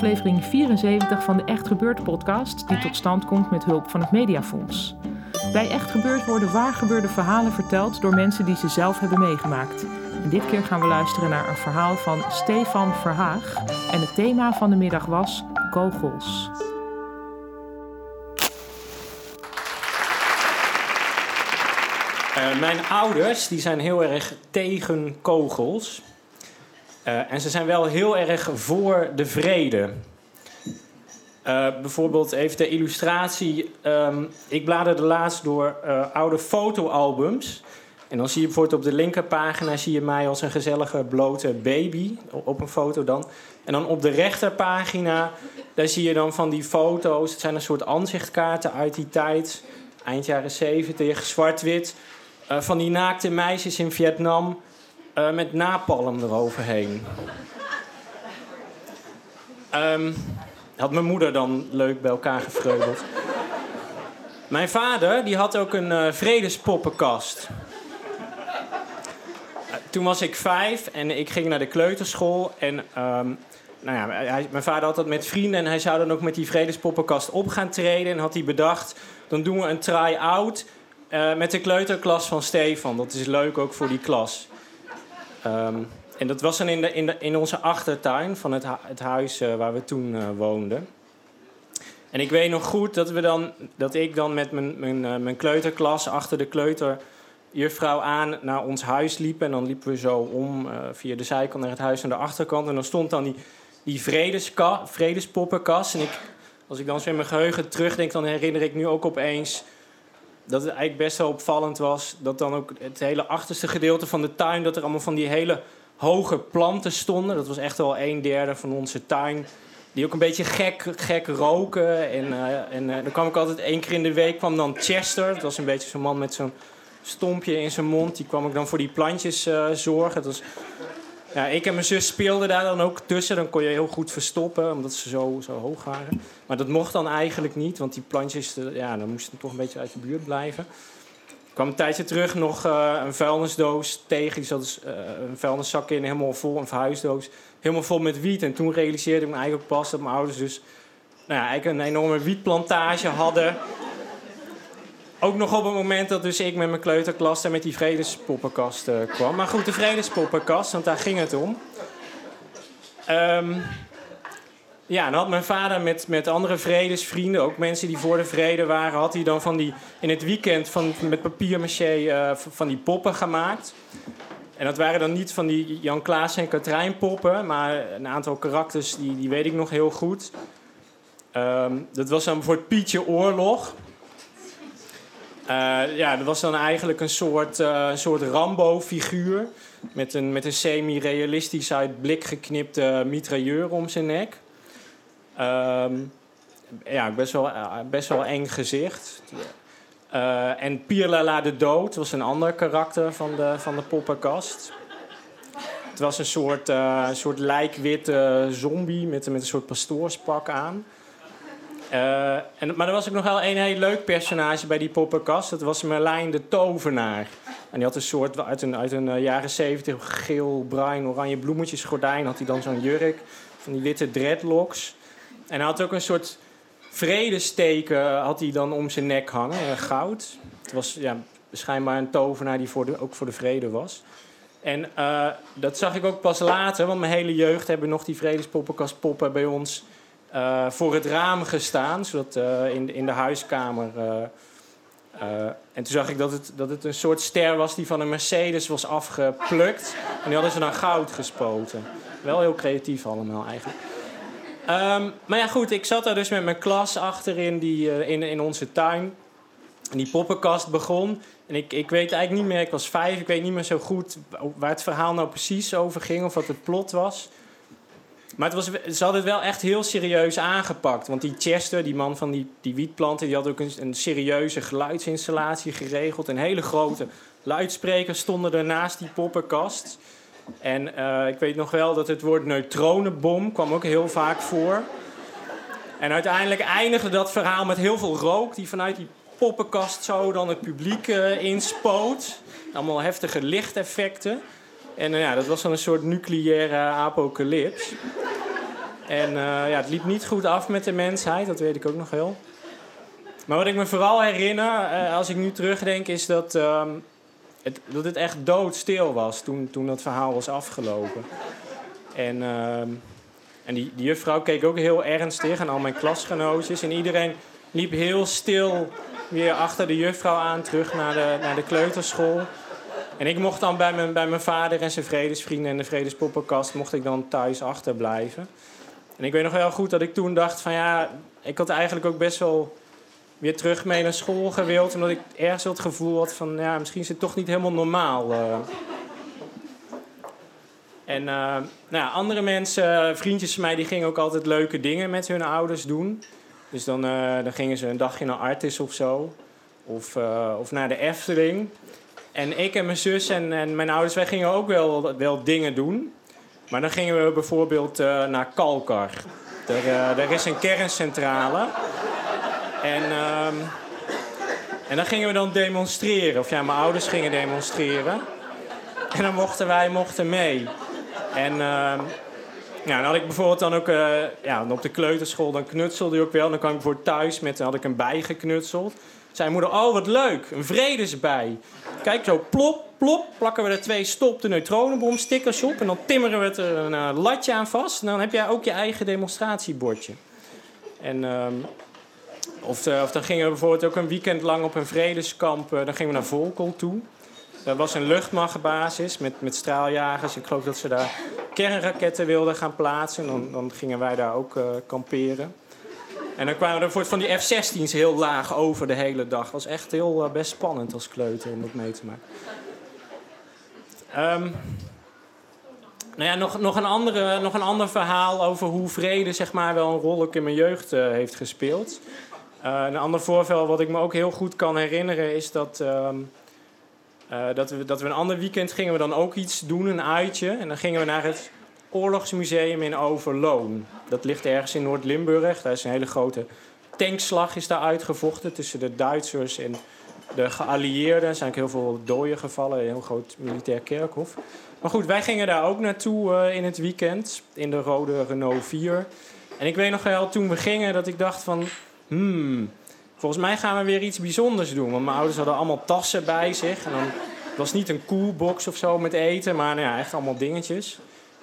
Aflevering 74 van de Echt Gebeurd podcast, die tot stand komt met hulp van het Mediafonds. Bij Echt Gebeurd worden waargebeurde verhalen verteld door mensen die ze zelf hebben meegemaakt. En dit keer gaan we luisteren naar een verhaal van Stefan Verhaag. En het thema van de middag was kogels. Uh, mijn ouders die zijn heel erg tegen kogels. Uh, en ze zijn wel heel erg voor de vrede. Uh, bijvoorbeeld even de illustratie. Um, ik bladerde laatst door oude fotoalbums. En dan zie je bijvoorbeeld op de linkerpagina zie je mij als een gezellige blote baby. Op een foto dan. En dan op de rechterpagina, daar zie je dan van die foto's. Het zijn een soort aanzichtkaarten uit die tijd. Eind jaren 70, zwart-wit. Uh, van die naakte meisjes in Vietnam uh, met napalm eroverheen. Um, had mijn moeder dan leuk bij elkaar gevreugeld. Mijn vader die had ook een uh, vredespoppenkast. toen was ik vijf en ik ging naar de kleuterschool. En um, nou ja, mijn vader had dat met vrienden en hij zou dan ook met die vredespoppenkast op gaan treden. En had hij bedacht, dan doen we een try-out met de kleuterklas van Stefan. Dat is leuk ook voor die klas. Um, en dat was dan in, de, in, de, in onze achtertuin van het, het huis uh, waar we toen uh, woonden. En ik weet nog goed dat, we dan, dat ik dan met mijn, mijn, uh, mijn kleuterklas achter de kleuterjuffrouw aan naar ons huis liep. En dan liepen we zo om via de zijkant naar het huis aan de achterkant. En dan stond dan die, die vredespoppenkast. En ik, als ik dan zo in mijn geheugen terugdenk, dan herinner ik nu ook opeens dat het eigenlijk best wel opvallend was dat dan ook het hele achterste gedeelte van de tuin, dat er allemaal van die hele hoge planten stonden. Dat was echt wel een derde van onze tuin. Die ook een beetje gek, gek roken. En, uh, en uh, dan kwam ik altijd één keer in de week kwam dan Chester. Dat was een beetje zo'n man met zo'n stompje in zijn mond. Die kwam ik dan voor die plantjes uh, zorgen. Dat was ja, ik en mijn zus speelden daar dan ook tussen. Dan kon je heel goed verstoppen, omdat ze zo, zo hoog waren. Maar dat mocht dan eigenlijk niet, want die plantjes ja, dan moesten toch een beetje uit de buurt blijven. Ik kwam een tijdje terug nog uh, een vuilnisdoos tegen. Die zat uh, een vuilniszak in, helemaal vol, een verhuisdoos. Helemaal vol met wiet. En toen realiseerde ik me eigenlijk pas dat mijn ouders dus... Nou ja, eigenlijk een enorme wietplantage hadden. Ook nog op het moment dat dus ik met mijn kleuterklas en met die vredespoppenkast uh, kwam. Maar goed, de vredespoppenkast, want daar ging het om. Um, ja, dan had mijn vader met, met andere vredesvrienden, ook mensen die voor de vrede waren, had hij dan van die, in het weekend van, met papier-maché uh, van die poppen gemaakt. En dat waren dan niet van die Jan Klaas en Katrijn poppen, maar een aantal karakters die, die weet ik nog heel goed. Um, dat was dan bijvoorbeeld Pietje Oorlog. Uh, ja, dat was dan eigenlijk een soort, uh, soort Rambo-figuur. Met een, met een semi-realistisch uit blik geknipte mitrailleur om zijn nek. Um, ja, best wel, best wel eng gezicht. En Pierlala de Dood was een ander karakter van de, van de poppenkast. Het was een soort, soort lijkwitte zombie met, met een soort pastoorspak aan. Uh, en, maar er was ook nog wel een heel leuk personage bij die poppenkast. Dat was Merlijn de Tovenaar. En die had een soort, uit een, uit een uh, jaren zeventig geel, bruin, oranje bloemetjes gordijn... had hij dan zo'n jurk van die witte dreadlocks. En hij had ook een soort vredesteken had hij dan om zijn nek hangen, goud. Het was ja, schijnbaar een tovenaar die voor de, ook voor de vrede was. En dat zag ik ook pas later, want mijn hele jeugd hebben nog die vredespoppenkast poppen bij ons... Uh, voor het raam gestaan, zodat uh, in, in de huiskamer. Uh, en toen zag ik dat het, dat het een soort ster was die van een Mercedes was afgeplukt. En die hadden ze dan goud gespoten. Wel heel creatief allemaal eigenlijk. Um, maar ja, goed, ik zat daar dus met mijn klas achterin die, in, in onze tuin. En die poppenkast begon. En ik, ik weet eigenlijk niet meer, ik was vijf, ik weet niet meer zo goed waar het verhaal nou precies over ging of wat het plot was. Maar het was, ze hadden het wel echt heel serieus aangepakt. Want die Chester, die man van die, die wietplanten, die had ook een, een serieuze geluidsinstallatie geregeld. Een hele grote luidsprekers stonden er naast die poppenkast. En uh, ik weet nog wel dat het woord neutronenbom kwam ook heel vaak voor. En uiteindelijk eindigde dat verhaal met heel veel rook die vanuit die poppenkast zo dan het publiek uh, inspoot. Allemaal heftige lichteffecten. En uh, ja, dat was dan een soort nucleaire apocalyps. En uh, ja, het liep niet goed af met de mensheid, dat weet ik ook nog wel. Maar wat ik me vooral herinner, uh, als ik nu terugdenk, is dat, uh, het, dat het echt doodstil was toen, toen dat verhaal was afgelopen. En, ehm, en die, die juffrouw keek ook heel ernstig en al mijn klasgenootjes. En iedereen liep heel stil weer achter de juffrouw aan terug naar de, naar de kleuterschool. En ik mocht dan bij mijn, bij mijn vader en zijn vredesvrienden en de vredespoppenkast... mocht ik dan thuis achterblijven. En ik weet nog wel goed dat ik toen dacht van ja... ik had eigenlijk ook best wel weer terug mee naar school gewild... omdat ik ergens het gevoel had van ja, misschien is het toch niet helemaal normaal... Uh. En uh, nou ja, andere mensen, vriendjes van mij, die gingen ook altijd leuke dingen met hun ouders doen. Dus dan, uh, dan gingen ze een dagje naar Artis of zo. Of, of naar de Efteling. En ik en mijn zus en, en mijn ouders, wij gingen ook wel, wel dingen doen. Maar dan gingen we bijvoorbeeld uh, naar Kalkar. Daar, daar is een kerncentrale. En, ehm, en dan gingen we dan demonstreren. Of ja, mijn ouders gingen demonstreren. En dan mochten wij mochten mee. En ehm, ja, dan had ik bijvoorbeeld dan ook uh, ja, op de kleuterschool, dan knutselde je ook wel. Dan kwam ik bijvoorbeeld thuis met, had ik een bij geknutseld. Zei moeder, oh wat leuk, een vredesbij. Kijk zo, plop, plop, plakken we er twee stop de neutronenbomstickers op. En dan timmeren we er een uh, latje aan vast. En dan heb jij ook je eigen demonstratiebordje. En, um, of, uh, of dan gingen we bijvoorbeeld ook een weekend lang op een vredeskamp. dan gingen we naar Volkel toe. Dat was een luchtmachtbasis met, met straaljagers. Ik geloof dat ze daar kernraketten wilden gaan plaatsen. Dan, dan gingen wij daar ook kamperen. En dan kwamen er van die F-16's heel laag over de hele dag. Het was echt heel uh, best spannend als kleuter om dat mee te maken. Um, nou ja, nog, nog, een andere, nog een ander verhaal over hoe vrede zeg maar, wel een rol ook in mijn jeugd uh, heeft gespeeld. een ander voorval wat ik me ook heel goed kan herinneren is dat... Uh, dat, we, dat we een ander weekend gingen we dan ook iets doen, een uitje. En dan gingen we naar het Oorlogsmuseum in Overloon. Dat ligt ergens in Noord-Limburg. Daar is een hele grote tankslag is daar uitgevochten tussen de Duitsers en de geallieerden. Er zijn ook heel veel doden gevallen, een heel groot militair kerkhof. Maar goed, wij gingen daar ook naartoe uh, in het weekend, in de rode Renault 4. En ik weet nog wel, toen we gingen, dat ik dacht van... Hmm, Volgens mij gaan we weer iets bijzonders doen. Want mijn ouders hadden allemaal tassen bij zich. En dan het was niet een koelbox of zo met eten, maar nou ja, echt allemaal dingetjes.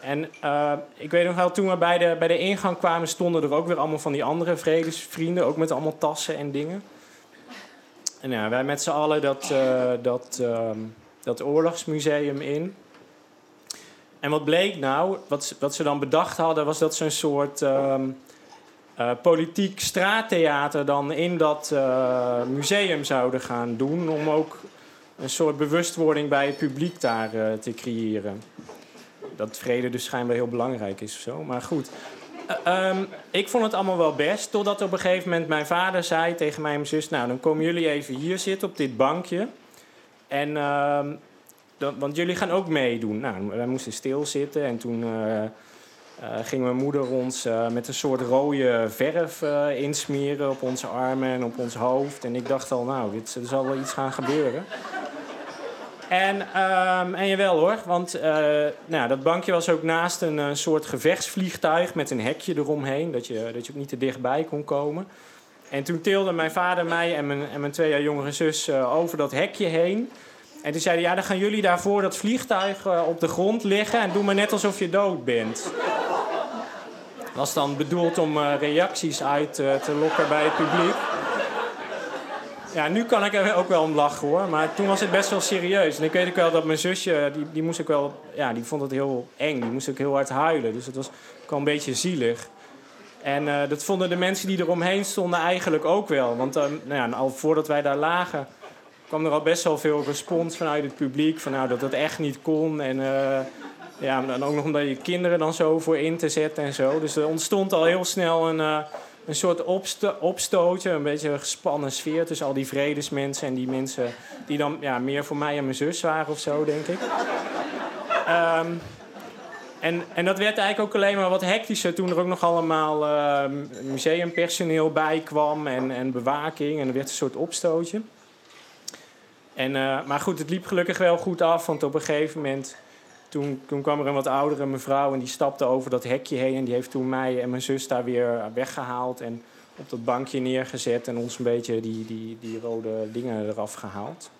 En uh, ik weet nog wel, toen we bij de, bij de ingang kwamen, stonden er ook weer allemaal van die andere vredesvrienden. Ook met allemaal tassen en dingen. En ja, wij met z'n allen dat, uh, dat, uh, dat oorlogsmuseum in. En wat bleek nou, wat, wat ze dan bedacht hadden, was dat ze een soort uh, politiek straattheater dan in dat museum zouden gaan doen. Om ook een soort bewustwording bij het publiek daar te creëren. Dat vrede dus schijnbaar heel belangrijk is of zo. Maar goed, um, ik vond het allemaal wel best. Totdat op een gegeven moment mijn vader zei tegen mij en mijn zus... nou, dan komen jullie even hier zitten op dit bankje. En, uh, dan, want jullie gaan ook meedoen. Nou, wij moesten stilzitten en toen... Uh, ging mijn moeder ons met een soort rode verf insmeren op onze armen en op ons hoofd. En ik dacht al, nou, dit, er zal wel iets gaan gebeuren. En, um, en jawel hoor, want nou, dat bankje was ook naast een, een, soort gevechtsvliegtuig met een hekje eromheen, dat je, dat je ook niet te dichtbij kon komen. En toen tilde mijn vader mij en mijn, en mijn twee jaar jongere zus over dat hekje heen. En toen zeiden ja, dan gaan jullie daarvoor dat vliegtuig op de grond liggen en doe maar net alsof je dood bent was dan bedoeld om reacties uit te lokken bij het publiek. Ja, nu kan ik er ook wel om lachen hoor, maar toen was het best wel serieus. En ik weet ook wel dat mijn zusje, die, die moest ook wel, ja, die vond het heel eng. Die moest ook heel hard huilen, dus het was ook een beetje zielig. En uh, dat vonden de mensen die eromheen stonden eigenlijk ook wel. Want nou ja, al voordat wij daar lagen, kwam er al best wel veel respons vanuit het publiek. Van nou, dat dat echt niet kon. En ja, dan ook nog om je kinderen dan zo voor in te zetten en zo. Dus er ontstond al heel snel een, een soort opsto opstootje. Een beetje een gespannen sfeer tussen al die vredesmensen en die mensen die dan ja, meer voor mij en mijn zus waren of zo, denk ik. Um, en, en dat werd eigenlijk ook alleen maar wat hectischer toen er ook nog allemaal uh, museumpersoneel bij kwam en, en bewaking. En er werd een soort opstootje. En, uh, maar goed, het liep gelukkig wel goed af, want op een gegeven moment toen, toen kwam er een wat oudere mevrouw en die stapte over dat hekje heen. En die heeft toen mij en mijn zus daar weer weggehaald. En op dat bankje neergezet en ons een beetje die, die, die rode dingen eraf gehaald.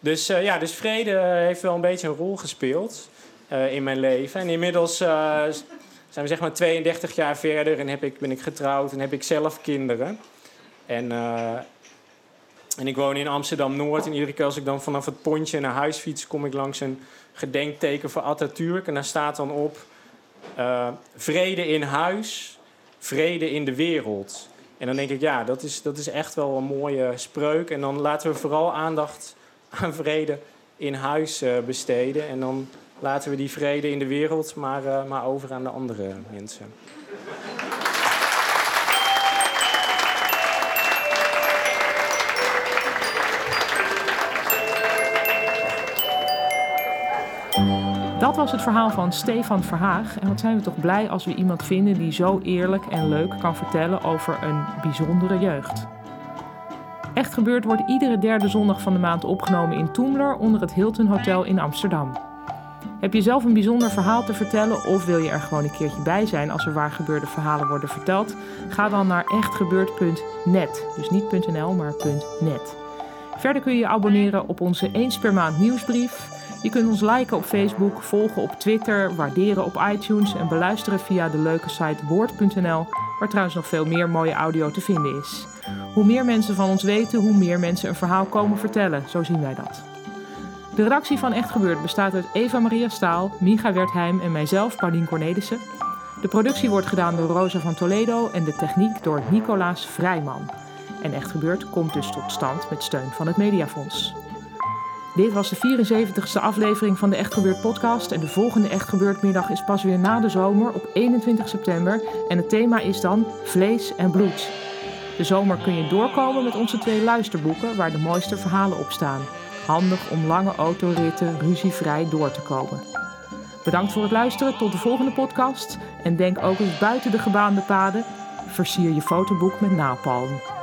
Dus uh, ja, dus vrede heeft wel een beetje een rol gespeeld uh, in mijn leven. En inmiddels uh, zijn we zeg maar 32 jaar verder en heb ik, ben ik getrouwd en heb ik zelf kinderen. En, en ik woon in Amsterdam-Noord. En iedere keer als ik dan vanaf het pontje naar huis fiets... kom ik langs een gedenkteken voor Atatürk. En daar staat dan op... vrede in huis, vrede in de wereld. En dan denk ik, ja, dat is, dat is echt wel een mooie spreuk. En dan laten we vooral aandacht aan vrede in huis uh, besteden. En dan laten we die vrede in de wereld maar, uh, maar over aan de andere mensen. Dat was het verhaal van Stefan Verhaag. En wat zijn we toch blij als we iemand vinden die zo eerlijk en leuk kan vertellen over een bijzondere jeugd. Echt gebeurd wordt iedere derde zondag van de maand opgenomen in Toemler onder het Hilton Hotel in Amsterdam. Heb je zelf een bijzonder verhaal te vertellen of wil je er gewoon een keertje bij zijn als er waar gebeurde verhalen worden verteld? Ga dan naar echtgebeurd.net. Dus niet .nl, maar .net. Verder kun je je abonneren op onze eens per maand nieuwsbrief. Je kunt ons liken op Facebook, volgen op Twitter, waarderen op iTunes en beluisteren via de leuke site woord.nl, waar trouwens nog veel meer mooie audio te vinden is. Hoe meer mensen van ons weten, hoe meer mensen een verhaal komen vertellen. Zo zien wij dat. De redactie van Echt Gebeurd bestaat uit Eva Maria Staal, Micha Wertheim en mijzelf, Paulien Cornelissen. De productie wordt gedaan door Rosa van Toledo en de techniek door Nicolaas Vrijman. En Echt Gebeurd komt dus tot stand met steun van het Mediafonds. Dit was de 74ste aflevering van de Echt Gebeurd podcast. En de volgende Echt Gebeurd middag is pas weer na de zomer op 21 september. En het thema is dan vlees en bloed. De zomer kun je doorkomen met onze twee luisterboeken waar de mooiste verhalen op staan. Handig om lange autoritten ruzievrij door te komen. Bedankt voor het luisteren, tot de volgende podcast. En denk ook eens buiten de gebaande paden, versier je fotoboek met napalm.